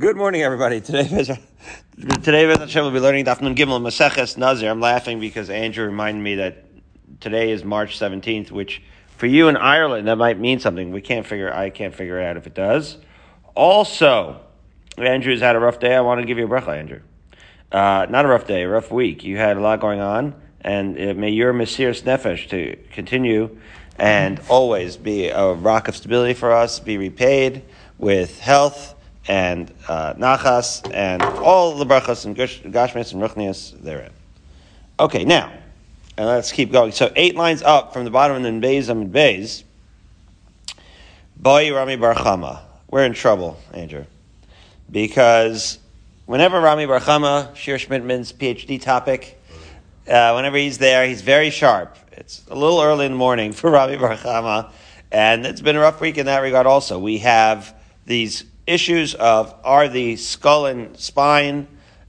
Good morning, everybody. Today, today we'll be learning Daf Nun Gimel Maseches Nazir. I'm laughing because Andrew reminded me that today is March 17th, which for you in Ireland that might mean something. We can't figure. I can't figure out if it does. Also, Andrew's had a rough day. I want to give you a bracha, Andrew. Uh, not a rough day, a rough week. You had a lot going on, and may your Mesiris Nefesh to continue and always be a rock of stability for us, be repaid with health and uh, nachas and all the brachas and gashmis and ruchnias therein. Okay, now, and let's keep going. So eight lines up from the bottom and then Beis and Beis. Boy Rami Barchama. We're in trouble, Andrew. Because whenever Rami Barchama, Shir Schmidtman's PhD topic, uh, whenever he's there, he's very sharp. It's a little early in the morning for Rami Barchama, and it's been a rough week in that regard also. We have these issues of are the skull and spine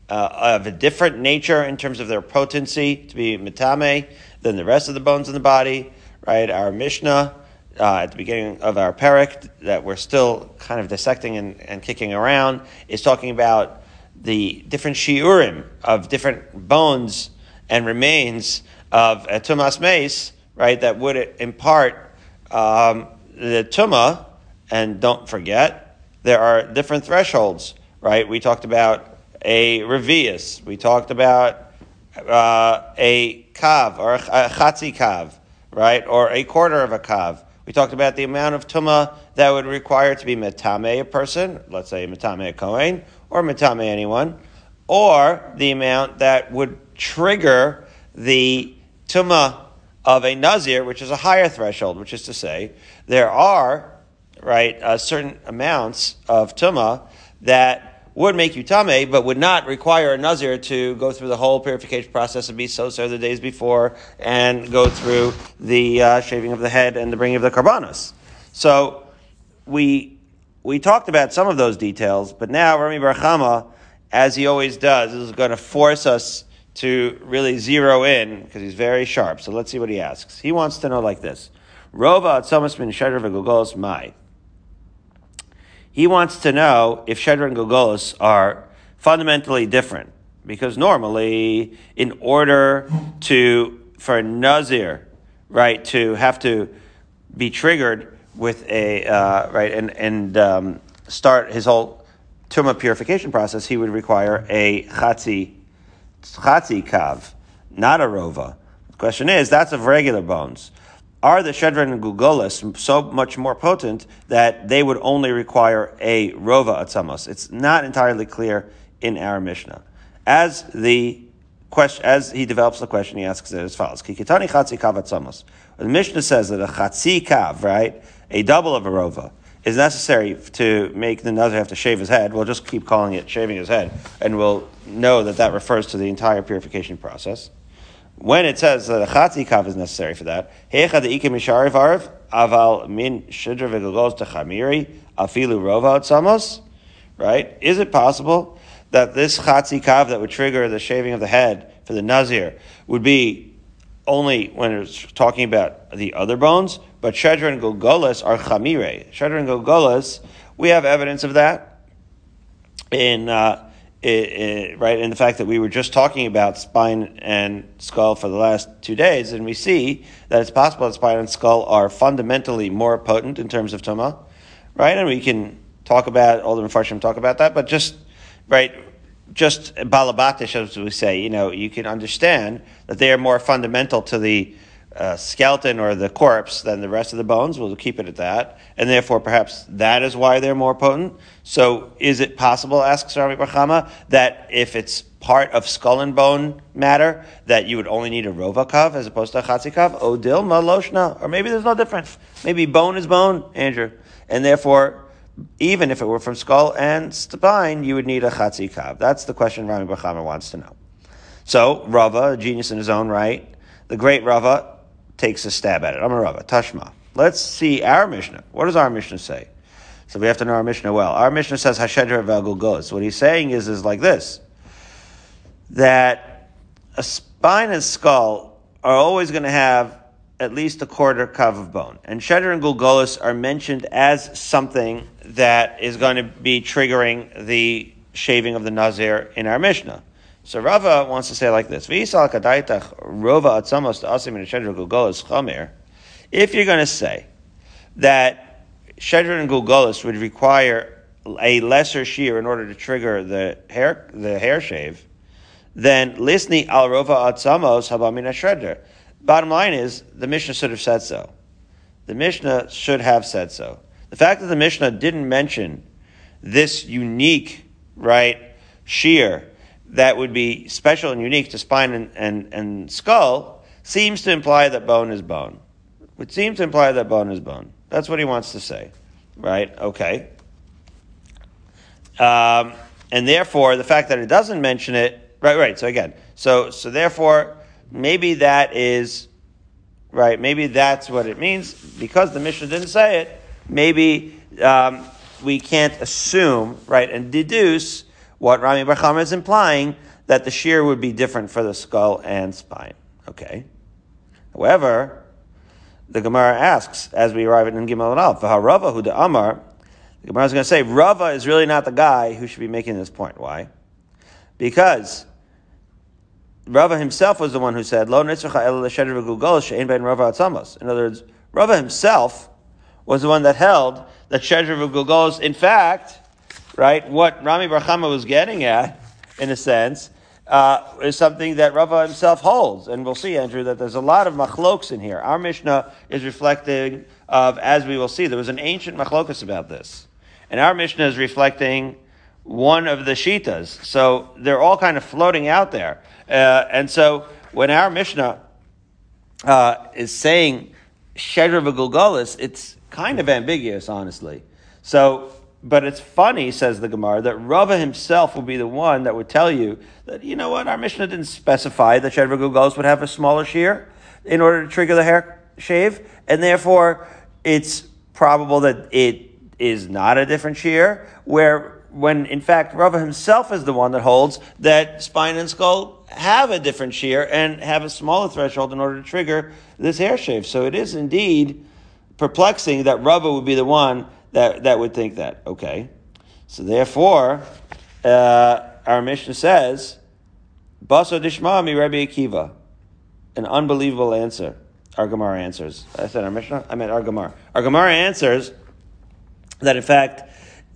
uh, of a different nature in terms of their potency to be mitame than the rest of the bones in the body, right? Our Mishnah uh, at the beginning of our parak that we're still kind of dissecting and, and kicking around is talking about the different shiurim of different bones and remains of a tumas mace, right? That would impart um, the tuma, and don't forget there are different thresholds, right? We talked about a revius. We talked about uh, a kav or a chatzi kav, right? Or a quarter of a kav. We talked about the amount of tuma that would require to be metame a person, let's say metame a kohen, or metame anyone, or the amount that would trigger the tuma of a nazir, which is a higher threshold, which is to say, there are right, uh, certain amounts of tuma that would make you tame, but would not require a nazir to go through the whole purification process and be so so the days before and go through the uh, shaving of the head and the bringing of the karbanos. So we we talked about some of those details, but now Rami Barchama, as he always does, is going to force us to really zero in because he's very sharp. So let's see what he asks. He wants to know like this: Rova atzamas min shedr mai. He wants to know if Shedra and Gulgolos are fundamentally different. Because normally, in order to, for Nazir, right, to have to be triggered with a, uh, right, and, and um, start his whole Tuma purification process, he would require a Chatzi, Chatzi Kav, not a Rova. The question is, that's of regular bones are the Shedron and Gugolis so much more potent that they would only require a Rova Atzamos? It's not entirely clear in our Mishnah. As the question, as he develops the question, he asks it as follows: Kikitani Chatzi Kav Atzamos. The Mishnah says that a Chatzi Kav, right, a double of a Rova, is necessary to make the Nazir have to shave his head. We'll just keep calling it shaving his head, and we'll know that that refers to the entire purification process when it says that a chatzi kav is necessary for that, hecha de ikim mishariv aval min shidra v'gogos techamiri afilu rova samos, right? Is it possible that this chatzi kav that would trigger the shaving of the head for the nazir would be only when it's talking about the other bones, but shedra and gogolas are chamire. Shedra and gogolas, we have evidence of that in. Uh, it, it, right, and the fact that we were just talking about spine and skull for the last two days, and we see that it's possible that spine and skull are fundamentally more potent in terms of tuma, right? And we can talk about all the Mepharshim talk about that, but just right, just balabatish, as we say, you know, you can understand that they are more fundamental to the uh, skeleton or the corpse than the rest of the bones. We'll keep it at that. And therefore, perhaps that is why they're more potent. So, is it possible, asks Rami Barchama, that if it's part of skull and bone matter, that you would only need a rovakav as opposed to a chatzikav? Odil maloshna. Or maybe there's no difference. Maybe bone is bone, Andrew. And therefore, even if it were from skull and spine, you would need a chatzikav. That's the question Rami Barchama wants to know. So, Rava, a genius in his own right, the great Rava, takes a stab at it. I'm a Rava, Tashma. Let's see our Mishnah. What does our Mishnah say? So we have to know our Mishnah well. Our Mishnah says Hashedra Vagul What he's saying is, is like this that a spine and skull are always going to have at least a quarter kav of bone. And Shedder and Gulgolis are mentioned as something that is going to be triggering the shaving of the Nazir in our Mishnah. So Rava wants to say like this: Rova If you're going to say that Shedra and Gulgolis would require a lesser shear in order to trigger the hair the hair shave, then lisni al Rova Atzamos Habamina Shredder. Bottom line is, the Mishnah should have said so. The Mishnah should have said so. The fact that the Mishnah didn't mention this unique, right, shear that would be special and unique to spine and, and, and skull seems to imply that bone is bone. Would seem to imply that bone is bone. That's what he wants to say, right? Okay. Um, and therefore, the fact that it doesn't mention it, right, right. So again, so so therefore, maybe that is right. Maybe that's what it means because the Mishnah didn't say it. Maybe um, we can't assume, right, and deduce what Rami Bar is implying that the shear would be different for the skull and spine. Okay. However, the Gemara asks, as we arrive at Gimel and Alf, Rava who the Amar, the Gemara is going to say, Rava is really not the guy who should be making this point. Why? Because Rava himself was the one who said, Lo atzamos. In other words, Rava himself was the one that held that Shedra v'Gulgolos, in fact, right, what Rami Barchama was getting at, in a sense, uh, is something that Rava himself holds. And we'll see, Andrew, that there's a lot of machloks in here. Our Mishnah is reflecting of, as we will see, there was an ancient machlokus about this. And our Mishnah is reflecting one of the shitas. So they're all kind of floating out there. Uh, and so when our Mishnah uh, is saying Shedra v'Gulgolis, it's kind of ambiguous, honestly. So, but it's funny, says the Gemara, that Rava himself will be the one that would tell you that, you know what, our Mishnah didn't specify that Shedra v'Gulgolis would have a smaller shear in order to trigger the hair shave, and therefore it's probable that it is not a different shear, where when in fact Rava himself is the one that holds that spine and skull have a different shear and have a smaller threshold in order to trigger this hair shave. So it is indeed perplexing that Rava would be the one that, that would think that. Okay. So therefore, uh, our Mishnah says, Baso Dishmami Rabbi Akiva. An unbelievable answer. Our Gemara answers. I said our Mishnah? I meant our Gemara. Our Gemara answers that in fact,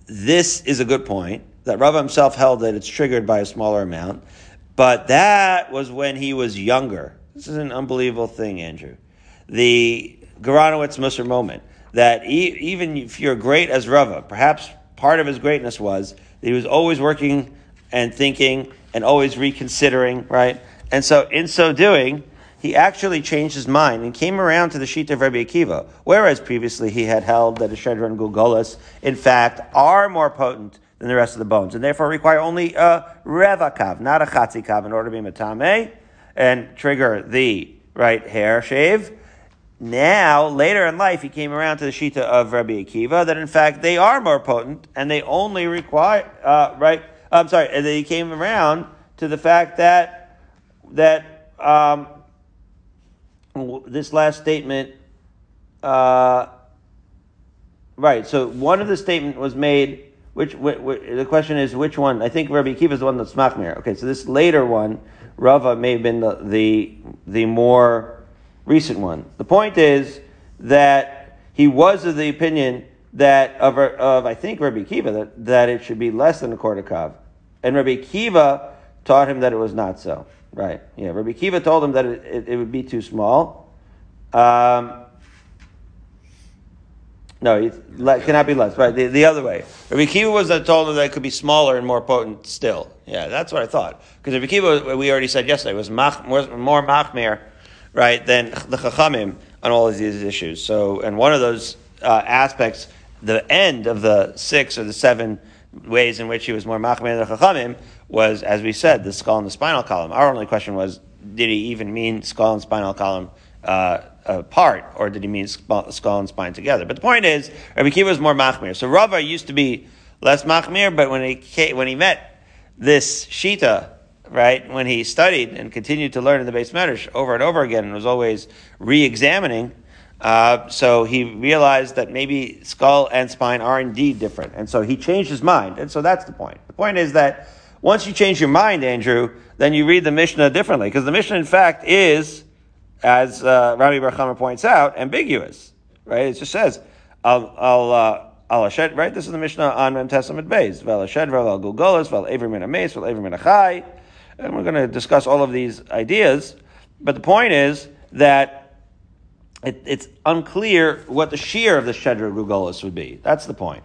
this is a good point that Rava himself held that it's triggered by a smaller amount, but that was when he was younger. This is an unbelievable thing, Andrew. The Garanowitz Musar moment that e- even if you're great as Rava, perhaps part of his greatness was that he was always working and thinking and always reconsidering, right? And so, in so doing, he actually changed his mind and came around to the sheet of Rabbi Akiva, whereas previously he had held that a Shedra and Gulgolas, in fact, are more potent than the rest of the bones, and therefore require only a revakav, not a chatzikav, in order to be matame and trigger the right hair shave. Now, later in life, he came around to the Shita of Rabbi Akiva that in fact they are more potent and they only require, uh, right? I'm sorry, and he came around to the fact that, that, um, this last statement, uh, right, so one of the statement was made, which, which, which, the question is which one? I think Rabbi Akiva is the one that's machmir. Okay, so this later one, Rava may have been the, the, the more recent one. The point is that he was of the opinion that of, of I think Rabbi Kiva that, that it should be less than a quarter kav, and Rabbi Kiva taught him that it was not so. Right. Yeah. Rabbi Kiva told him that it, it, it would be too small. Um, no, it cannot be less. Right. The, the other way. Rabbi Kiva was that told him that it could be smaller and more potent still. Yeah, that's what I thought. Because Rabbi Kiva, we already said yesterday, was mach, more, more machmir, right, than the chachamim on all of these issues. So, and one of those uh, aspects, the end of the six or the seven ways in which he was more machmir than the chachamim was, as we said, the skull and the spinal column. Our only question was, did he even mean skull and spinal column uh, apart, or did he mean skull and spine together? But the point is, Rabbi Kiva was more machmir. So Rava used to be less machmir, but when he came, when he met this shita right, when he studied and continued to learn in the base medrash over and over again and was always re-examining, uh, so he realized that maybe skull and spine are indeed different. And so he changed his mind. And so that's the point. The point is that once you change your mind, Andrew, then you read the Mishnah differently. Because the Mishnah, in fact, is, as uh, Rami Bar Chama points out, ambiguous. Right? It just says, I'll, I'll, uh, right? This is the Mishnah on Mem Testament Beis. Vel Ashed, Vel Gulgolas, Vel Ever Min Ames, Vel Ever Min Achai. And we're going to discuss all of these ideas. But the point is that it, it's unclear what the shear of the Shedra Gulgolas would be. That's the point.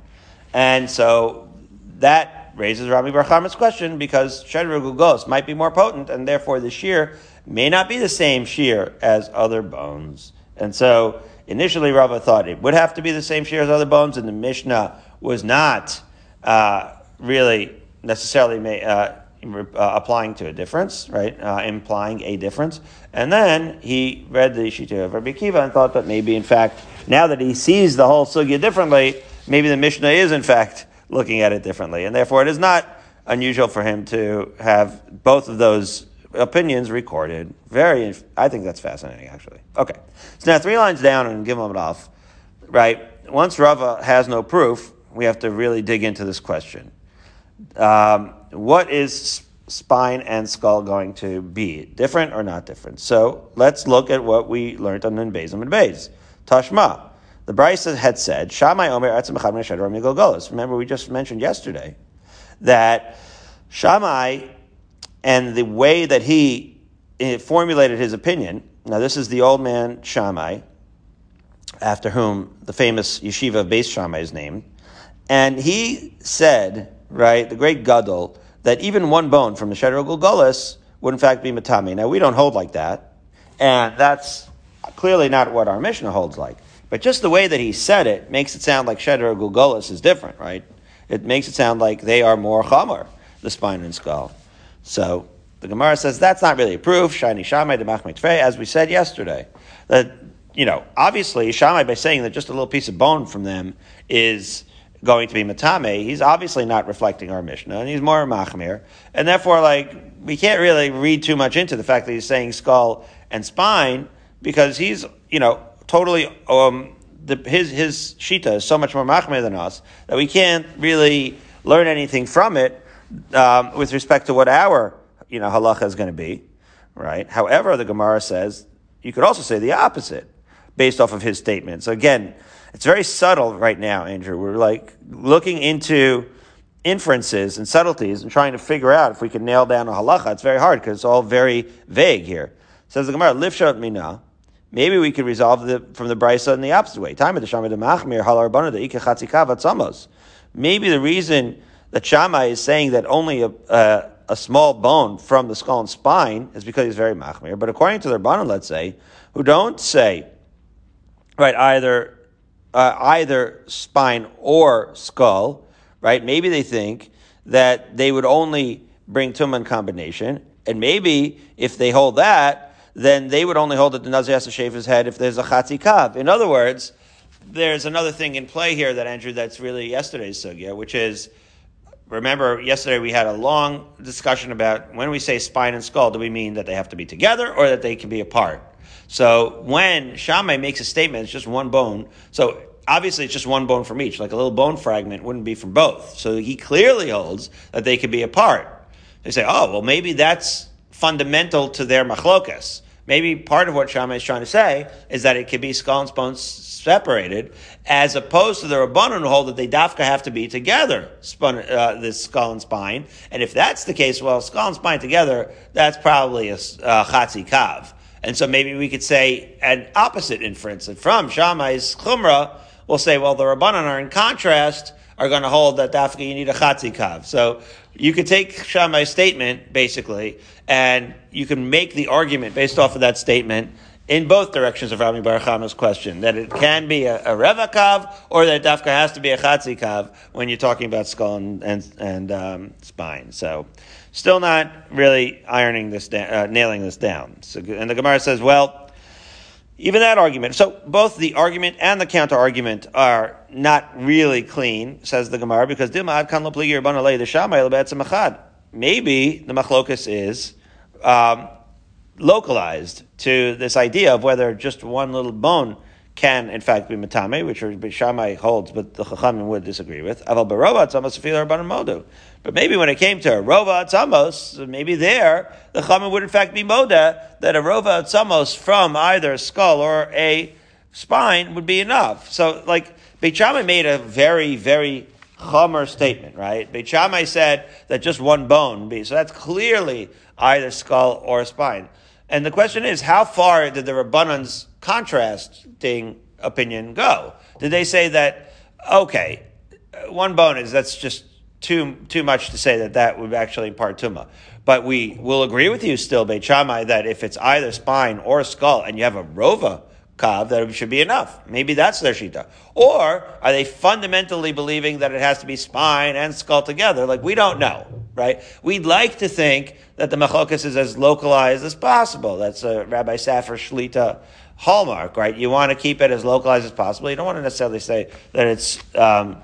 And so that raises Rabbi Bar question because Shedra Gulgolas might be more potent, and therefore the shear may not be the same shear as other bones. And so initially Rava thought it would have to be the same shear as other bones, and the Mishnah was not uh, really necessarily uh, uh, applying to a difference, right? Uh, implying a difference. And then he read the Shita of Rabbi Kiva and thought that maybe, in fact, now that he sees the whole sugya differently, maybe the Mishnah is, in fact, looking at it differently. And therefore, it is not unusual for him to have both of those opinions recorded. Very, I think that's fascinating, actually. Okay. So now three lines down and give them it off, right? Once Rava has no proof, we have to really dig into this question. Um, what is spine and skull going to be? Different or not different? So let's look at what we learned on Bezim and Bez. Tashma. The Brisa had said, Shamai Omer Remember, we just mentioned yesterday that Shammai and the way that he eh, formulated his opinion. Now, this is the old man Shammai, after whom the famous yeshiva of Beis Shammai is named. And he said, right, the great Gadol, that even one bone from the Shedra Gulgolis would in fact be Matami. Now, we don't hold like that, and that's clearly not what our Mishnah holds like. But just the way that he said it makes it sound like Shedra Gulgolis is different, right? It makes it sound like they are more chamar, the spine and skull. So the Gemara says that's not really a proof. Shiny Shamai de as we said yesterday. That, you know, obviously Shammai by saying that just a little piece of bone from them is going to be matame, he's obviously not reflecting our Mishnah, and he's more machmir, and therefore, like, we can't really read too much into the fact that he's saying skull and spine, because he's, you know, totally, um, the, his, his shita is so much more machmir than us, that we can't really learn anything from it, um, with respect to what our, you know, halacha is going to be, right? However, the Gemara says, you could also say the opposite, based off of his statement. So again, it's very subtle right now, Andrew. We're like looking into inferences and subtleties and trying to figure out if we can nail down a halacha. It's very hard because it's all very vague here. Says the Gemara, lifshat mina. Maybe we could resolve the from the brisa in the opposite way. Time of the Shammai the Machmir halar the Maybe the reason that Shammai is saying that only a, a, a, small bone from the skull and spine is because he's very machmir. But according to the Rabbanan, let's say, who don't say, right, either uh, either spine or skull, right? Maybe they think that they would only bring tumah combination, and maybe if they hold that, then they would only hold that the Nazir has to shave his head if there's a chatzi kav. In other words, there's another thing in play here that Andrew, that's really yesterday's sugya, which is remember yesterday we had a long discussion about when we say spine and skull, do we mean that they have to be together or that they can be apart? So when Shammai makes a statement, it's just one bone. So obviously it's just one bone from each. Like a little bone fragment wouldn't be from both. So he clearly holds that they could be apart. They say, oh, well, maybe that's fundamental to their machlokas. Maybe part of what Shammai is trying to say is that it could be skull and spine separated, as opposed to the Rabbanon hold that they dafka have to be together, spun, uh, this skull and spine. And if that's the case, well, skull and spine together, that's probably a uh, kav. And so maybe we could say an opposite inference that from Shammai's chumrah, we'll say, well, the Rabbanan are in contrast, are going to hold that dafka you need a chatzi kav. So you could take Shammai's statement, basically, and you can make the argument based off of that statement in both directions of Rami Barachama's question, that it can be a, a Reva Kav or that Dafka has to be a Chatzi Kav when you're talking about skull and, and, and um, spine. So, still not really ironing this down, uh, nailing this down. So, and the Gemara says, well, even that argument. So both the argument and the counter argument are not really clean, says the Gemara, because Shammai maybe the machlokas is um, localized to this idea of whether just one little bone can in fact be matame, which Shammai holds, but the Chachamim would disagree with. Aval barova atzamos modu. But maybe when it came to a rova atzamos, maybe there the Chachamim would in fact be moda that a rova atzamos from either a skull or a spine would be enough. So like Beit Shammai made a very very chomer statement, right? Beit Shammai said that just one bone be so that's clearly either skull or spine. And the question is, how far did the Rabbanan's contrasting opinion go? Did they say that, okay, one bone is, that's just too, too much to say that that would actually impart tuma. But we will agree with you still, Beit Shammai, that if it's either spine or skull and you have a rova kav, that it should be enough. Maybe that's their shita. Or are they fundamentally believing that it has to be spine and skull together? Like, we don't know, right? We'd like to think that the machokas is as localized as possible. That's a Rabbi Safar Shlita hallmark, right? You want to keep it as localized as possible. You don't want to necessarily say that it's um,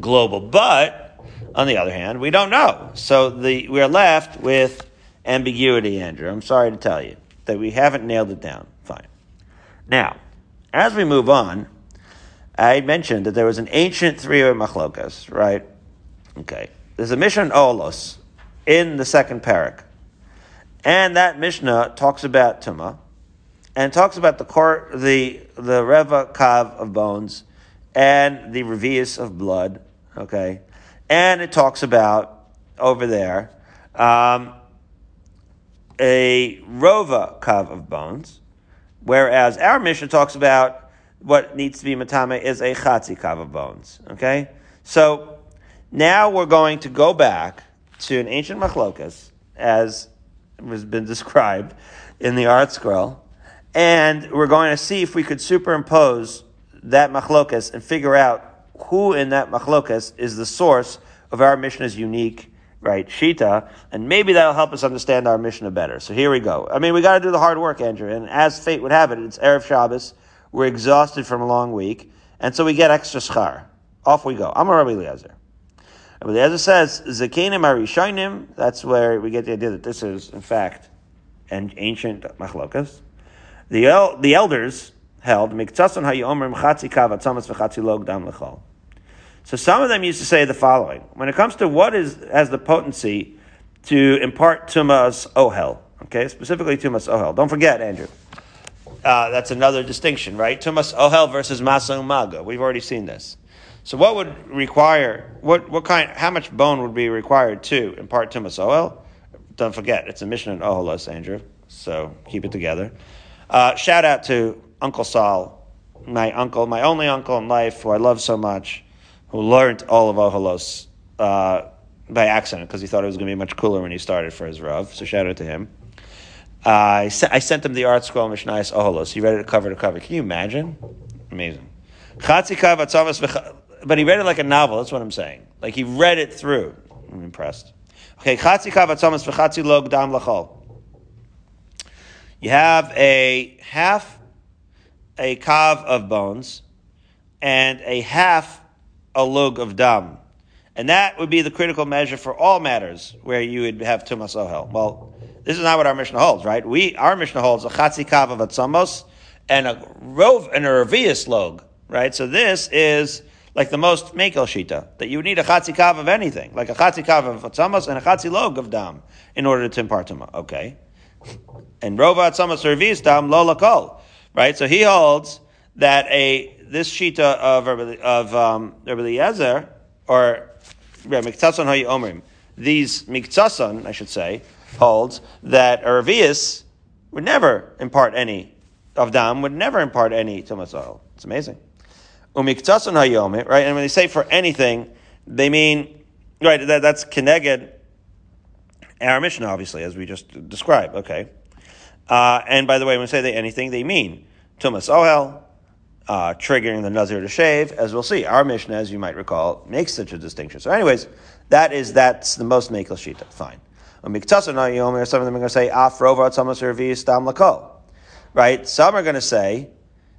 global. But on the other hand, we don't know. So the, we're left with ambiguity, Andrew. I'm sorry to tell you that we haven't nailed it down. Now, as we move on, I mentioned that there was an ancient three-way machlokas, right? Okay. There's a mission Olos in the second parak. And that Mishnah talks about Tuma and talks about the cor- the the Reva Kav of bones and the Revius of blood. Okay. And it talks about over there um, a Rova Kav of bones, whereas our Mishnah talks about what needs to be Matame is a Chatzi Kav of bones. Okay? So now we're going to go back to an ancient machlokas, as has been described in the ArtScroll, and we're going to see if we could superimpose that machlokas and figure out who in that machlokas is the source of our Mishnah's unique right shita, and maybe that'll help us understand our Mishnah better. So here we go. I mean, we got to do the hard work, Andrew, and as fate would have it, it's erev Shabbos. We're exhausted from a long week, and so we get extra schar. Off we go. I'm a Rabbi Eliezer. Rabbi Eliezer says, Zakenim Arishonim, that's where we get the idea that this is, in fact, an ancient machlokas. The, el- the elders held, Miktason hayomer mchatzi kav atzamas v'chatzi log dam lechol. So some of them used to say the following. When it comes to what is has the potency to impart tumas ohel, okay, specifically tumas ohel. Don't forget, Andrew. Uh, that's another distinction, right? Tumas ohel versus masa umaga. We've already seen this. So what would require, what, what kind, how much bone would be required to impart tumas ohel? Don't forget, it's a mission in Oholos, Andrew. So keep it together. Uh, shout out to Uncle Sol, my uncle, my only uncle in life, who I love so much, who learned all of Oholos uh, by accident because he thought it was going to be much cooler when he started for his Rav. So shout out to him. Uh, I, I, sent him the ArtScroll Mishnayos Oholos. He read it cover to cover. Can you imagine? Amazing but he read it like a novel. That's what I'm saying. Like he read it through. I'm impressed. Okay. You have a half a kav of bones and a half a lug of dam. And that would be the critical measure for all matters where you would have tumas ohel. Well, this is not what our Mishnah holds, right? We our Mishnah holds a chatzi kav of atzamos and a rov and a revius log, right? So this is like the most mekel shita, that you would need a chatzi kav of anything, like a chatzi kav of atzamas and a chatzi log of dam, in order to impart tuma. Okay. And rova atzamas service dam lo lakol. Right? So he holds that a, this shita of, of, um, Rabbi Eliezer, or Hayi Omrim, these Miktsason, I should say, holds that a would never impart any of dam, would never impart any tumas oil. It's amazing umiktason hayomit, right? And when they say for anything, they mean, right, that, that's keneged our Mishnah, obviously, as we just described, okay? Uh, and by the way, when we say they anything, they mean tumas ohel, uh, triggering the nazir to shave, as we'll see. Our Mishnah, as you might recall, makes such a distinction. So anyways, that is, that's the most mekel shita. Fine. Umiktason hayomer, some of them are going to say, af rova tzamas revis dam lakol. Right? Some are going to say,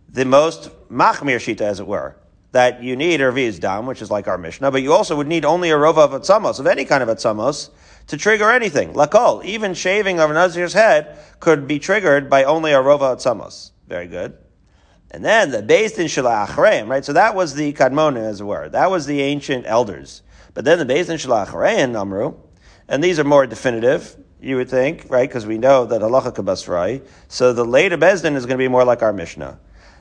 the most machmir shita, as it were, that you need a reviz dam, which is like our Mishnah, but you also would need only a rova of atzamos, of any kind of atzamos, to trigger anything. Lakol, even shaving of a Nazir's head could be triggered by only a Rova Atzamos. Very good. And then the based in Shalachreim, right? So that was the Kadmona, as it were. That was the ancient elders. But then the based in Shalachreim, Amru, and these are more definitive, you would think, right? Because we know that halacha kabasrai. So the later Bezdin is going to be more like our Mishnah.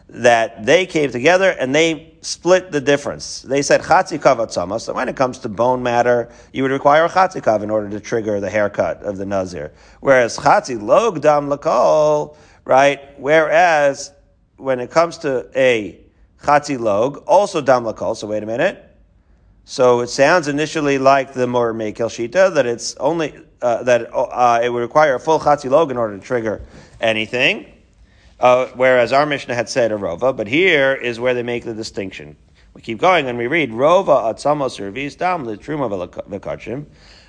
That they came together and they split the difference. They said chatzi kavatzama. So when it comes to bone matter, you would require a chatzi kav in order to trigger the haircut of the nazir. Whereas chatzi log dam lakol, right? Whereas when it comes to a chatzi log, also dam. So wait a minute. So it sounds initially like the more mekel shita that it's only uh, that uh, it would require a full chatzi log in order to trigger anything. Uh, whereas our Mishnah had said a rova, but here is where they make the distinction. We keep going and we read rova atzamos servis dam truma v'kachim.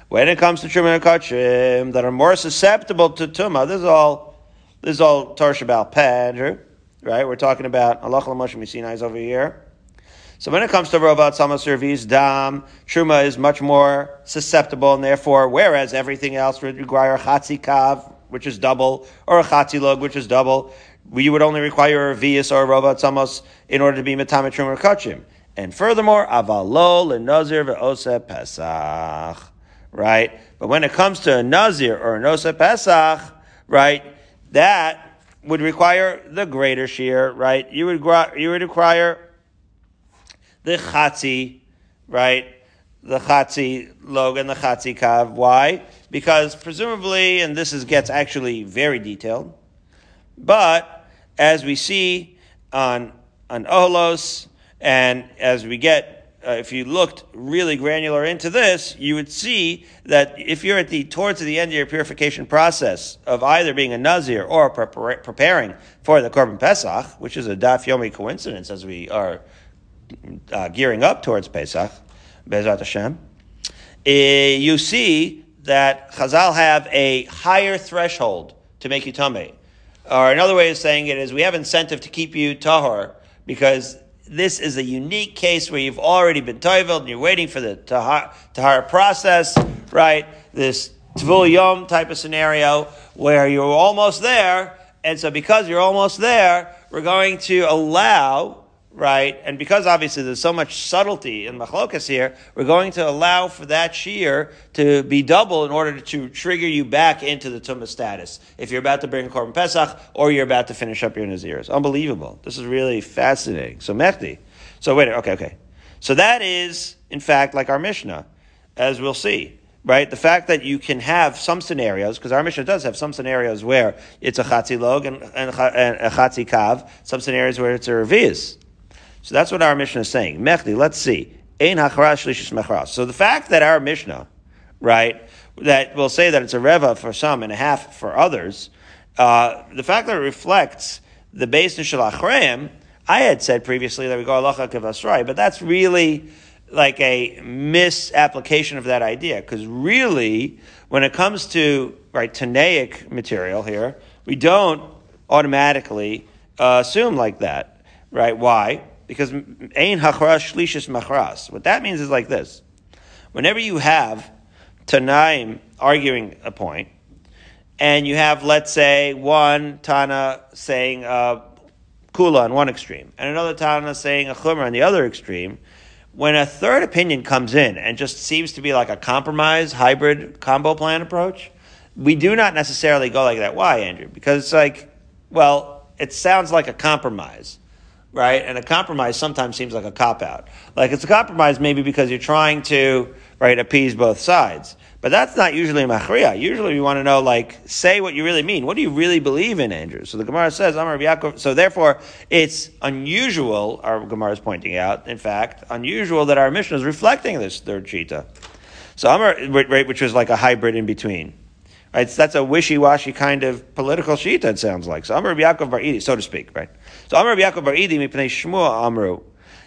When it comes to truma v'kachim that are more susceptible to tuma, this is all this is all Shabbat Andrew, right? We're talking about Allah Moshe Misinai over here. So when it comes to Rovat Sama Servis, Dam, Truma is much more susceptible, and therefore, whereas everything else would require a Kav, which is double, or a Chatzi Lug, which is double, you would only require a Vias or a Rovat Samos in order to be Metamet Truma Kachim. And furthermore, Avalol and Nazir ve'ose Pesach. Right? But when it comes to a Nazir or an Ose Pesach, right, that would require the greater shear, right? You would, you would require the chatzi, right? The chatzi log and the chatzi kav. Why? Because presumably, and this is, gets actually very detailed, but as we see on on Oholos, and as we get, uh, if you looked really granular into this, you would see that if you're at the towards the end of your purification process of either being a nazir or prepar- preparing for the korban pesach, which is a daf yomi coincidence, as we are uh, gearing up towards Pesach, Bezat Hashem, uh, you see that Chazal have a higher threshold to make you tummy. Or another way of saying it is we have incentive to keep you tahor because this is a unique case where you've already been toiveled and you're waiting for the tahar, tahar process, right? This tvul yom type of scenario where you're almost there. And so because you're almost there, we're going to allow right? And because obviously there's so much subtlety in machlokas here, we're going to allow for that shear to be double in order to trigger you back into the tumah status. If you're about to bring korban pesach or you're about to finish up your nazirs, unbelievable. This is really fascinating. So mechti. So wait, okay, okay. So that is in fact like our mishnah, as we'll see. Right, the fact that you can have some scenarios, because our Mishnah does have some scenarios where it's a chatzi log and, and, and a chatzi kav, some scenarios where it's a reviz. So that's what our Mishnah is saying. Mechli, let's see. Ein So the fact that our Mishnah, right, that will say that it's a reva for some and a half for others, uh, the fact that it reflects the base in shalachreim, I had said previously that we go alacha kavasrai, but that's really like a misapplication of that idea because really, when it comes to right Tanaic material here, we don't automatically uh, assume like that, right? Why? Because ein hachras shlishis machras. What that means is like this: whenever you have Tanaim arguing a point, and you have, let's say, one Tana saying uh, Kula on one extreme, and another Tana saying a Chumra on the other extreme, when a third opinion comes in and just seems to be like a compromise, hybrid combo plan approach, we do not necessarily go like that. Why, Andrew? Because it's like, well, it sounds like a compromise right? And a compromise sometimes seems like a cop out. Like it's a compromise maybe because you're trying to, right, appease both sides. But that's not usually a machriya. Usually we want to know, like, say what you really mean. What do you really believe in, Andrew? So the Gemara says, Amar Yaakov. So therefore, it's unusual, our Gemara is pointing out, in fact, unusual that our mission is reflecting this third Shita. So Amar, right, which was like a hybrid in between. Right? So that's a wishy-washy kind of political shita, it sounds like. So Amar Yaakov Bar so to speak, right? So Amar Yaakov Bar Idi mipnei Shmuel Amru.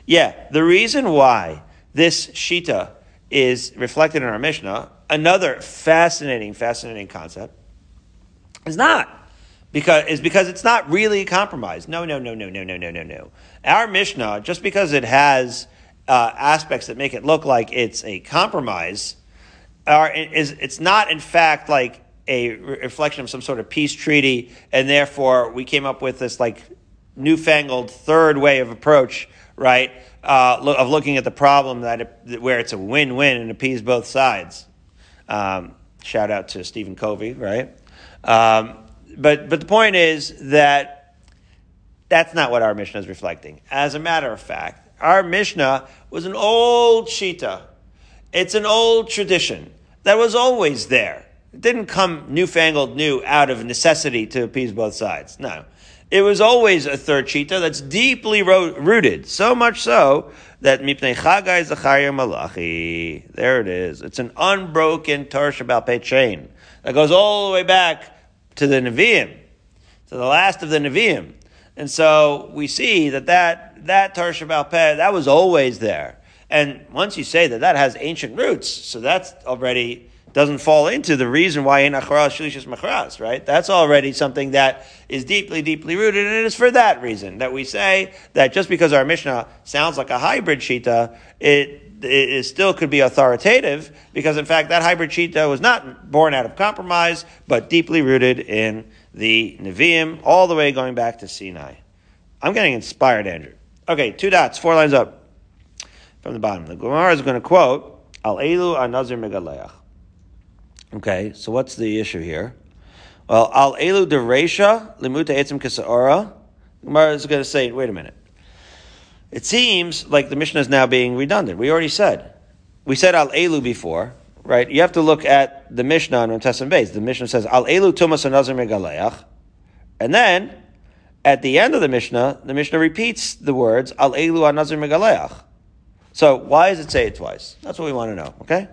Yeah, the reason why this shita is reflected in our Mishnah, another fascinating, fascinating concept, is not because is because it's not really a compromise. No, no, no, no, no, no, no, no, no. Our Mishnah, just because it has uh, aspects that make it look like it's a compromise, are, is, it's not in fact like a reflection of some sort of peace treaty, and therefore we came up with this like newfangled third way of approach, right? Uh, of looking at the problem that it, where it's a win-win and appease both sides. Um, shout out to Stephen Covey, right? Um, but but the point is that that's not what our Mishnah is reflecting. As a matter of fact, our Mishnah was an old shita. It's an old tradition that was always there. It didn't come newfangled new out of necessity to appease both sides. No. It was always a third shita that's deeply ro- rooted, so much so that Mipnei Chagai Zachariah Malachi, there it is. It's an unbroken Torah Shabbat Pei chain that goes all the way back to the Nevi'im, to the last of the Nevi'im. And so we see that that, that Torah Shabbat Pei, that was always there. And once you say that that has ancient roots, so that's already doesn't fall into the reason why in achras shlishis machras, right? That's already something that is deeply, deeply rooted, and it is for that reason that we say that just because our Mishnah sounds like a hybrid shita, it it still could be authoritative because, in fact, that hybrid shita was not born out of compromise, but deeply rooted in the Nevi'im, all the way going back to Sinai. I'm getting inspired, Andrew. Okay, two dots, four lines up from the bottom. The Gemara is going to quote Al Elu Anazir Megaleach. Okay, so what's the issue here? Well, al elu deresha limuta etzim kisaora. Gemara is going to say, wait a minute. It seems like the Mishnah is now being redundant. We already said. We said al elu before, right? You have to look at the Mishnah on Tessim base. The Mishnah says al elu tumas anazir megaleach, and then at the end of the Mishnah, the Mishnah repeats the words al elu anazir megaleach. So why does it say it twice? That's what we want to know. Okay.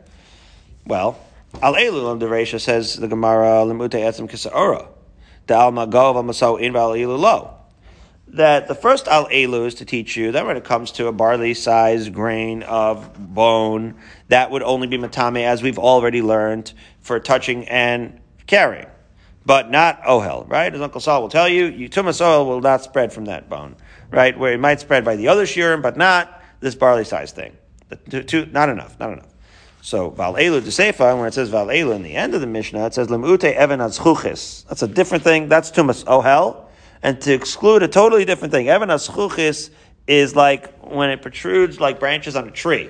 Well, Al Elu the Deresha says the Gemara Limute Etzim Kisaora. The Al Magov Amasau In Al Elu Lo. That the first Al Elu is to teach you that when it comes to a barley sized grain of bone, that would only be Matame, as we've already learned, for touching and carrying. But not Ohel, right? As Uncle Sol will tell you, you Tumas oil will not spread from that bone, right? Where it might spread by the other shirim, but not this barley sized thing. The, two, not enough, not enough. So Val Elu to Seifa, when it says Val Elu in the end of the Mishnah, it says Lemute Evan Azchuchis. That's a different thing. That's Tumas Ohel. And to exclude a totally different thing, Evan Azchuchis is like when it protrudes like branches on a tree.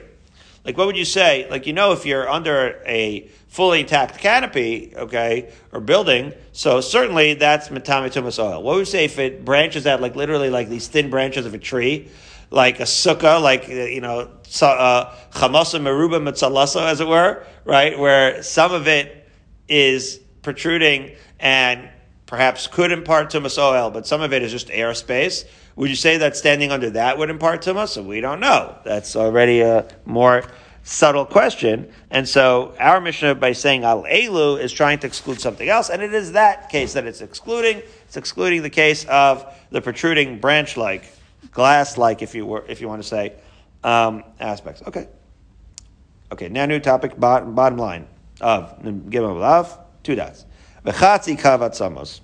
Like what would you say? Like you know if you're under a fully intact canopy, okay, or building, so certainly that's Matami Tumas Ohel. What would you say if it branches out like literally like these thin branches of a tree? Like a sukkah, like, uh, you know, uh, chamasa meruba mitzalasa, as it were, right? Where some of it is protruding and perhaps could impart tumas oil, but some of it is just airspace. Would you say that standing under that would impart tumas? So we don't know. That's already a more subtle question. And so our Mishnah, by saying al elu, is trying to exclude something else, and it is that case that it's excluding. It's excluding the case of the protruding branch-like glass-like, if you were, if you want to say, um, aspects. Okay. Okay. Now, new topic. Bottom, bottom line of Gimel Lav. Two dots. V'chatzi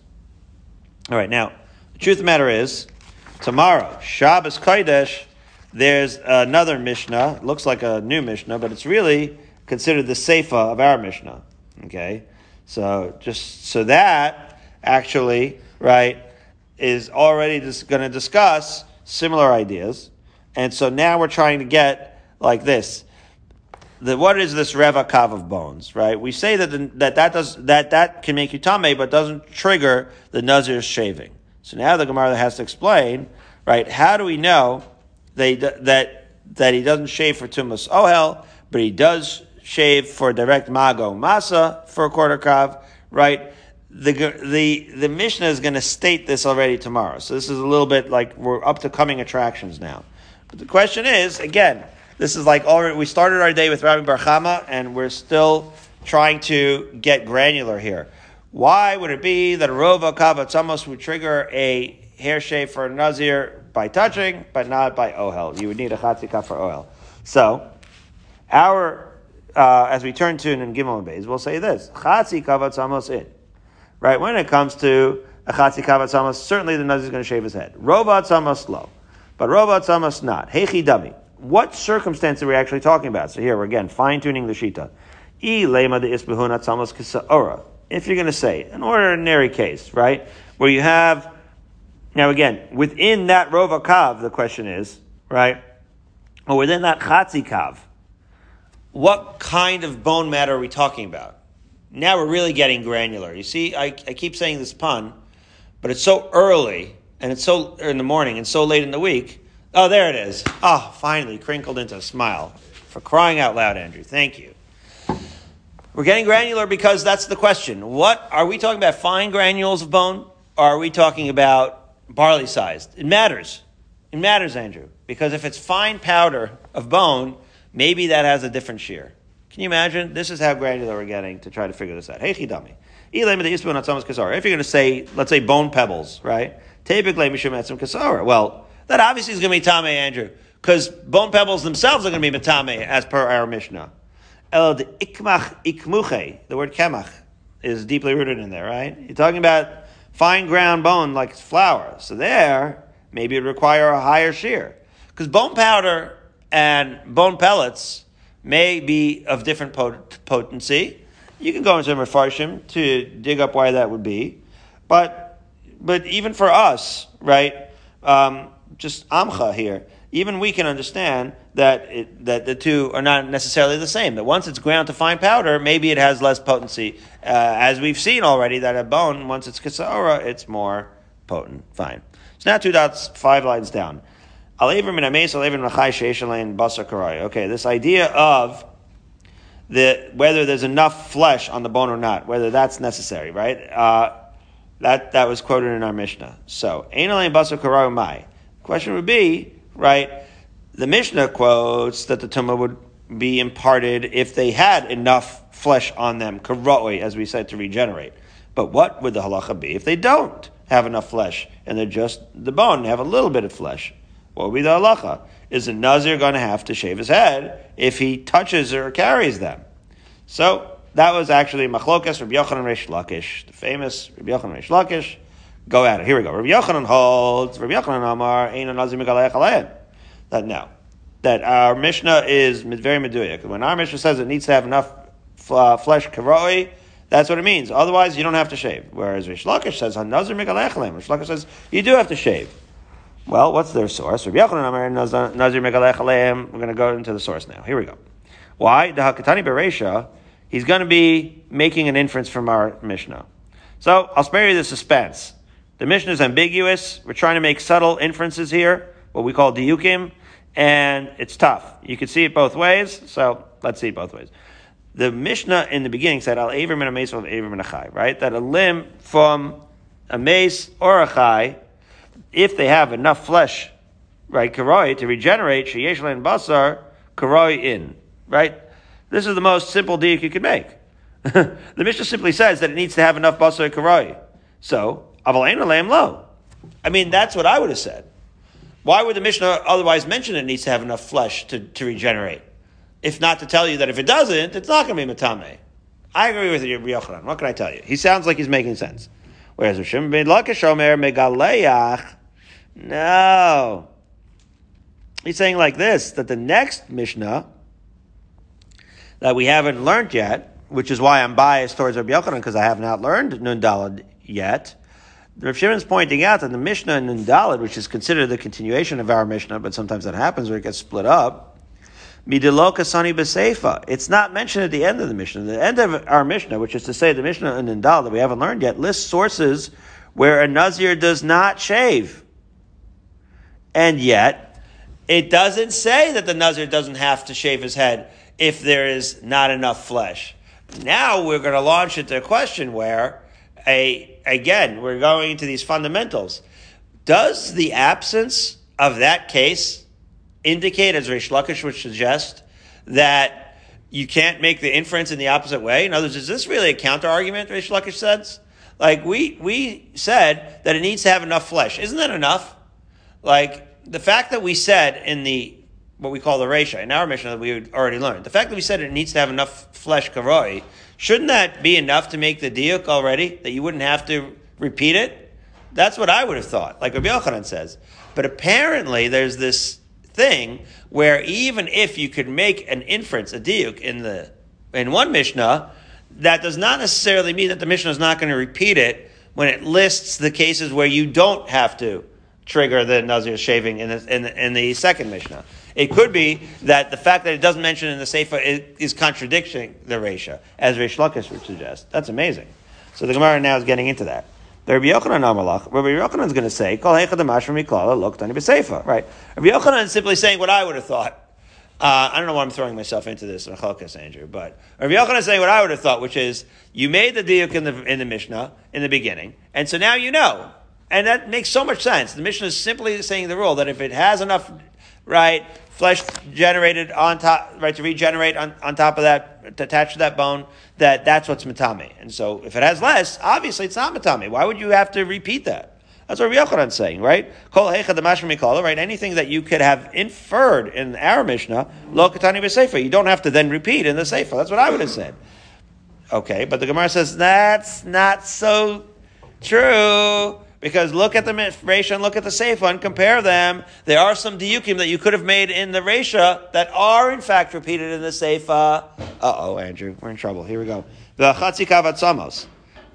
All right. Now, the truth of the matter is, tomorrow Shabbos Kodesh. There's another Mishnah. It looks like a new Mishnah, but it's really considered the Seifa of our Mishnah. Okay. So just so that actually, right, is already just going to discuss similar ideas. And so now we're trying to get like this. The, what is this revakav of bones, right? We say that, the, that that does, that, that can make you tame, but doesn't trigger the nazir's shaving. So now the Gemara has to explain, right? How do we know that, that, that he doesn't shave for tumas ohel, but he does shave for direct mago masa for a quarter kav, right? The the the Mishnah is going to state this already tomorrow. So this is a little bit like we're up to coming attractions now. But the question is again, this is like already we started our day with Rami Barchama, and we're still trying to get granular here. Why would it be that a rova kavatzamos would trigger a hair shave for a nazir by touching, but not by ohel? You would need a chatzika for ohel. So our uh, as we turn to in Gimel Beis, we'll say this: chatzi kavatzamos in right? When it comes to a chatzi kavat certainly the nazir is going to shave his head. Rovat samas low, but rovat samas not. Hechi dami. What circumstance are we actually talking about? So here we're again fine tuning the shita. E lema de isbehun atzamas kisaora. If you're going to say an ordinary case, right, where you have now again within that rova kav, the question is right, or within that chatzi kav, what kind of bone matter are we talking about? Now we're really getting granular. You see, I, I keep saying this pun, but it's so early and it's so in the morning and so late in the week. Oh, there it is. Oh, finally crinkled into a smile. For crying out loud, Andrew. Thank you. We're getting granular because that's the question. What are we talking about? Fine granules of bone? Or are we talking about barley sized? It matters. It matters, Andrew, because if it's fine powder of bone, maybe that has a different shear. Can you imagine? This is how granular we're getting to try to figure this out. Hey, chidami. If you're going to say, let's say bone pebbles, right? Well, that obviously is going to be Tame, Andrew because bone pebbles themselves are going to be metame as per our Mishnah. El de ikmach ikmuche, the word kemach is deeply rooted in there, right? You're talking about fine ground bone like flour. So there, maybe it require a higher shear. Because bone powder and bone pellets may be of different pot- potency. You can go into Mefarshim to dig up why that would be. But, but even for us, right, um, just amcha here, even we can understand that it, that the two are not necessarily the same. That once it's ground to fine powder, maybe it has less potency. Uh, as we've seen already, that a bone, once it's kasara, it's more potent. Fine. So now two dots, five lines down. Okay, this idea of the, whether there's enough flesh on the bone or not, whether that's necessary, right? Uh, that, that was quoted in our Mishnah. So, mai. question would be, right? The Mishnah quotes that the tumah would be imparted if they had enough flesh on them, karoi, as we said, to regenerate. But what would the halacha be if they don't have enough flesh and they're just the bone, have a little bit of flesh? What would be the halacha? Is a nazir going to have to shave his head if he touches or carries them? So that was actually machlokas Rabbi Yochanan Reish Lakish, the famous Rabbi Yochanan Reish Lakish. Go at it. Here we go. Rabbi Yochanan holds, Rabbi Yochanan Amar, Ein Nazir That no. That our Mishnah is very meduyak. When our Mishnah says it needs to have enough uh, flesh karoi, that's what it means. Otherwise, you don't have to shave. Whereas Reish Lakish says, Nazir Megalech Reish Lakish says, you do have to shave. Well, what's their source? We're going to go into the source now. Here we go. Why? The Hakatani Beresha, he's going to be making an inference from our Mishnah. So I'll spare you the suspense. The Mishnah is ambiguous. We're trying to make subtle inferences here, what we call diukim, and it's tough. You can see it both ways, so let's see it both ways. The Mishnah in the beginning said, Al Avrim and a mace of Avrim and a chai, right? That a limb from a mace or a chai, if they have enough flesh, right, karoi, to regenerate, sheyesh basar, karoi in, right? This is the most simple diuk you could make. the Mishnah simply says that it needs to have enough basar karoi. So, lo. I mean, that's what I would have said. Why would the Mishnah otherwise mention it needs to have enough flesh to, to regenerate? If not to tell you that if it doesn't, it's not going to be matame. I agree with you, Yochanan. What can I tell you? He sounds like he's making sense. Whereas Rishim ben Lakashomer megaleach, no. He's saying like this, that the next Mishnah that we haven't learned yet, which is why I'm biased towards Rabbi Yochanan, because I have not learned Nundalad yet, Rav Shimon's pointing out that the Mishnah in Nundalad, which is considered the continuation of our Mishnah, but sometimes that happens where it gets split up, Midiloka Sani Beseifa. It's not mentioned at the end of the Mishnah. The end of our Mishnah, which is to say the Mishnah in Nundal that we haven't learned yet, lists sources where a Nazir does not shave. And yet, it doesn't say that the Nazir doesn't have to shave his head if there is not enough flesh. Now we're going to launch into a question where a again, we're going into these fundamentals. Does the absence of that case indicate, as Reish Lakish would suggest, that you can't make the inference in the opposite way? In other words, is this really a counter argument, Reish Lakish says? Like, we, we said that it needs to have enough flesh. Isn't that enough? Like, the fact that we said in the, what we call the Resha, in our Mishnah that we already learned, the fact that we said it needs to have enough flesh karoi Shouldn't that be enough to make the diuk already? That you wouldn't have to repeat it? That's what I would have thought, like Rabbi Yochanan says. But apparently there's this thing where even if you could make an inference, a diuk, in the in one Mishnah, that does not necessarily mean that the Mishnah is not going to repeat it when it lists the cases where you don't have to trigger the Nazir shaving in the, in the, in the second Mishnah. It could be that the fact that it doesn't mention in the Sefer is, contradicting the Resha, as Reish Lakish would suggest. That's amazing. So the Gemara now is getting into that. The Rabbi Yochanan Amalach, Rabbi Yochanan is going to say, "Kol look tani b'seifa." Right? Rabbi Yochanan is simply saying what I would have thought. Uh, I don't know why I'm throwing myself into this, Mechalkas, Andrew, but Rabbi Yochanan is saying what I would have thought, which is you made the diuk in the in the Mishnah in the beginning, and so now you know, and that makes so much sense. The Mishnah is simply saying the rule that if it has enough, right, flesh generated on top, right, to regenerate on, on top of that, to attach to that bone, that that's what's matame. And so if it has less, obviously it's not matame. Why would you have to repeat that? That's what Rabbi Yochanan's saying, right? Kol the right? Anything that you could have inferred in our Mishnah, lo katani b'sefer. You don't have to then repeat in the sefer. That's what I would have said. Okay, but the Gemara says that's not so true. Because look at the Resha and look at the Seifa and compare them. There are some diukim that you could have made in the Resha that are in fact repeated in the Seifa. Uh oh, Andrew, we're in trouble. Here we go. The Chatzikavat Samos.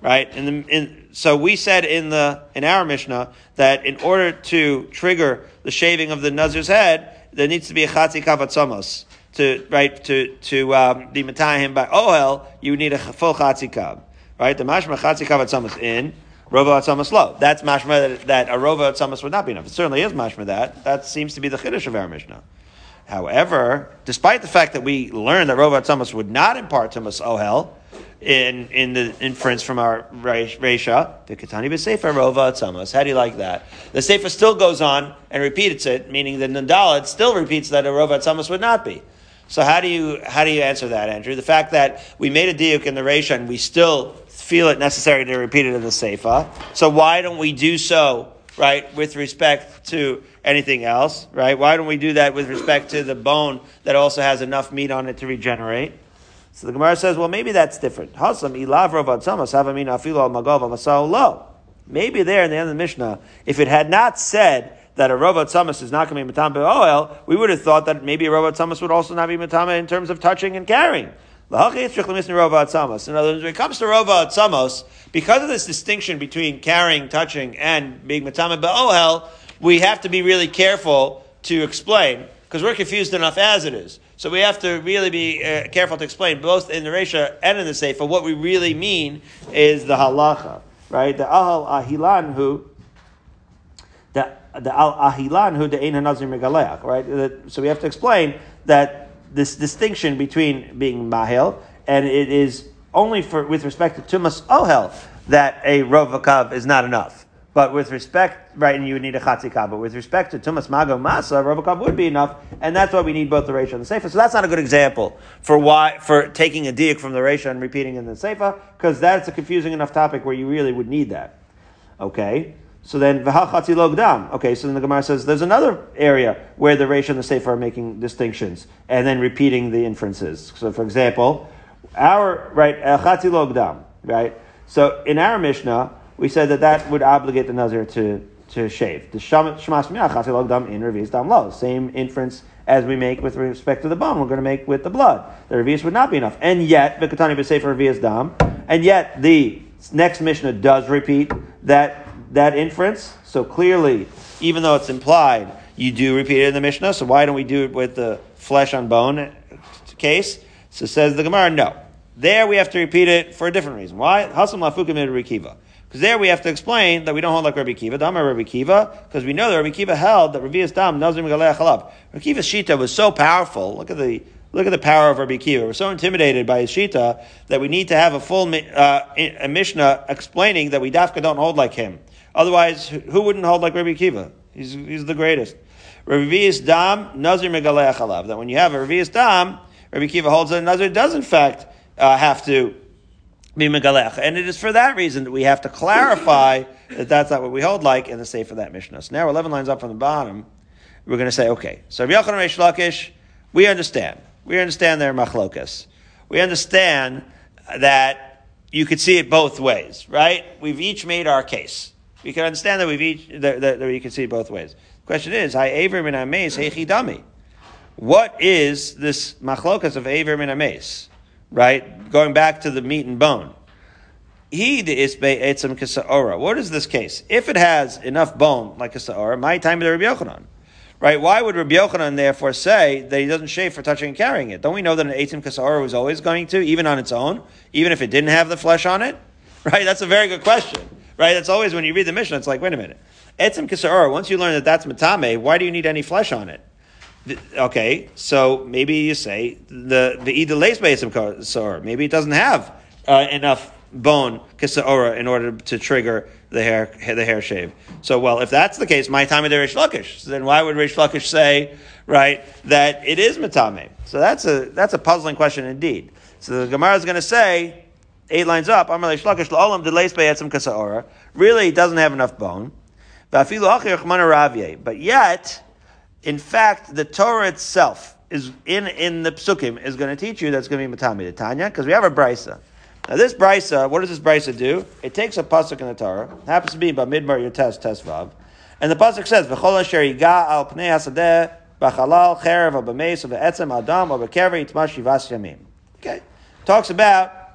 Right? In the, in, so we said in the in our Mishnah that in order to trigger the shaving of the Nazir's head, there needs to be a Chatzikavat Samos. To right to to um, be him by ohel, you need a full chatzikav. Right, the mashma chatzikav at in Rova Atzamas low. That's mashma that, that a Rova Atzamas would not be enough. It certainly is mashma that. That seems to be the chiddush of our Mishnah. However, despite the fact that we learned that Rova Atzamas would not impart Tumas Ohel in, in the inference from our Resha, the Katani B'Sefer Rova Atzamas. How do you like that? The Sefer still goes on and repeats it, meaning the Nandalit still repeats that a Rova Atzamas would not be. So how do you how do you answer that, Andrew? The fact that we made a diuk in the Resha and we still feel it necessary to repeat it in the Seifa. So why don't we do so, right, with respect to anything else, right? Why don't we do that with respect to the bone that also has enough meat on it to regenerate? So the Gemara says, well, maybe that's different. Maybe there in the end of the Mishnah, if it had not said that a Rova Tzamas is not going to be Matama Oel, we would have thought that maybe a Rova Tzamas would also not be Matama in terms of touching and carrying. In other words, when it comes to Rova Atzamos, because of this distinction between carrying, touching, and being Matama Ba'ohel, we have to be really careful to explain, because we're confused enough as it is. So we have to really be uh, careful to explain, both in the Resha and in the Sefer, what we really mean is the halacha, right? The ahal ahilan who, the the al ahilan who the ein hanazir megaleach, right? So we have to explain that this distinction between being mahel, and it is only for with respect to tumas ohel that a rovakav is not enough. But with respect, right, and you would need a chatzikav. But with respect to tumas mago masa, rovakav would be enough, and that's why we need both the reisha and the sefer. So that's not a good example for why for taking a diak from the reisha and repeating in the sefer, because that's a confusing enough topic where you really would need that. Okay. So then, logdam. Okay, so then the Gemara says there's another area where the Reish and the Sefer are making distinctions and then repeating the inferences. So, for example, our right logdam. Right. So in our Mishnah, we said that that would obligate the Nazir to to shave. The shmas chatzi logdam in revis dam lo. Same inference as we make with respect to the bone. We're going to make with the blood. The revis would not be enough, and yet v'katani b'sefer revis dam, and yet the next Mishnah does repeat that that inference. So clearly, even though it's implied, you do repeat it in the Mishnah. So why don't we do it with the flesh on bone case? So says the Gemara, no. There we have to repeat it for a different reason. Why? Hasam lafukim. Because there we have to explain that we don't hold like Rabbi Kiva, Dama Rabbi Kiva, because we know that Rabbi Kiva held that Rabbi Dam Chalav. Rabbi Kiva's Shita was so powerful. Look at the look at the power of Rabbi Kiva. We're so intimidated by his Shita that we need to have a full uh, a Mishnah explaining that we dafka don't hold like him. Otherwise, who wouldn't hold like Rabbi Kiva? He's, he's the greatest. Rabbi Dam, Nazir Megalech Alav. That when you have a Rabbi Dam, Rabbi Kiva holds that Nazir does in fact uh, have to be Megalech. And it is for that reason that we have to clarify that that's not what we hold like in the Sefer that Mishnah. So now 11 lines up from the bottom, we're going to say, okay, so Rabbi Yochanan Reish we understand. We understand their machlokas. We understand that you could see it both ways, right? We've each made our case. We can understand that we've each that, that, we can see both ways. The question is, "Hi aver min ames heichi dami." What is this machlokas of aver min ames? right? Going back to the meat and bone. He the isbe etzem kasaora. What is this case? If it has enough bone like a saora, my time the Rabbi Yochanan. Right? Why would Rabbi Yochanan therefore say that he doesn't shave for touching and carrying it? Don't we know that an etzem kasaora was always going to, even on its own, even if it didn't have the flesh on it? Right? That's a very good question. Right? That's always when you read the Mishnah, it's like, wait a minute. Etzem kasaora, once you learn that that's matame, why do you need any flesh on it? Okay, so maybe you say the the lace etzem kasaora. Maybe it doesn't have uh, enough bone kisaora in order to trigger the hair the hair shave. So, well, if that's the case, my time of the Rish then why would Reish Lakish say right that it is matame? So that's a that's a puzzling question indeed. So the Gemara is going to say eight lines up. Be'etzim kasaora. Really, doesn't have enough bone. But yet, in fact, the Torah itself is in in the psukim is going to teach you that's going to be matame the Tanya because we have a brisa. Now this brisa, what does this brisa do? It takes a pasuk in the Torah, happens to be by Midbar Yotes Tesvav, and the pasuk says, "V'chol asher yiga al pnei hasadeh b'chalal cherev or b'meis adam or b'kever yitmash shivas yamim." Okay, talks about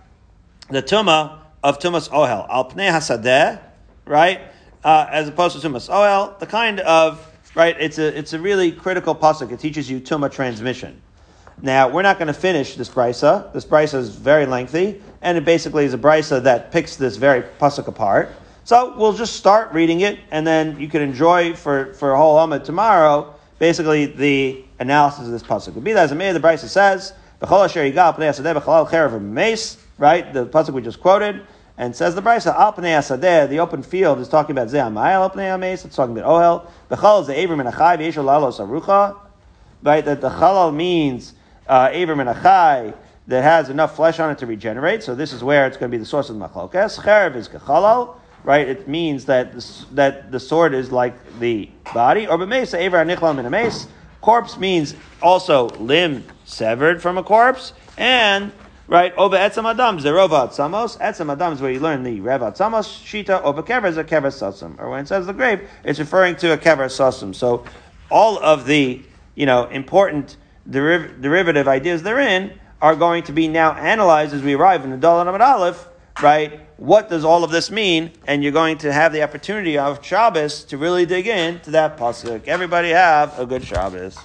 the tuma of tumas ohel al pnei hasadeh, right? Uh, as opposed to tumas ohel, the kind of right. It's a it's a really critical pasuk. It teaches you tuma transmission. Now, we're not going to finish this brisa. This brisa is very lengthy, and it basically is a brisa that picks this very pasuk apart. So we'll just start reading it, and then you can enjoy for, for a whole Amid tomorrow, basically the analysis of this pasuk. Be that as it may, the brisa says, right? The pasuk we just quoted, and says the brisa, al pnei the open field is talking about ze'amayel al pnei it's talking about ohel. Bechal is the Abram and Achai, v'yeshol lalos arucha, right? That the chalal means uh, Abram and Achai that has enough flesh on it to regenerate. So this is where it's going to be the source of the machlokes. Cherev is kechalal, right? It means that the, that the sword is like the body. Or b'meis Aver nichlam in a mace. Corpse means also limb severed from a corpse and right? Over etzam adam zerova atzamos. Etzam adam is where you learn the rev atzamos. Shita over kever is a kever sasum. Or when it says the grave, it's referring to a kever sasum. So all of the you know important deriv- derivative ideas therein are going to be now analyzed as we arrive in the Dalan Amid Aleph, right? What does all of this mean? And you're going to have the opportunity of Shabbos to really dig in to that pasuk. Everybody have a good Shabbos.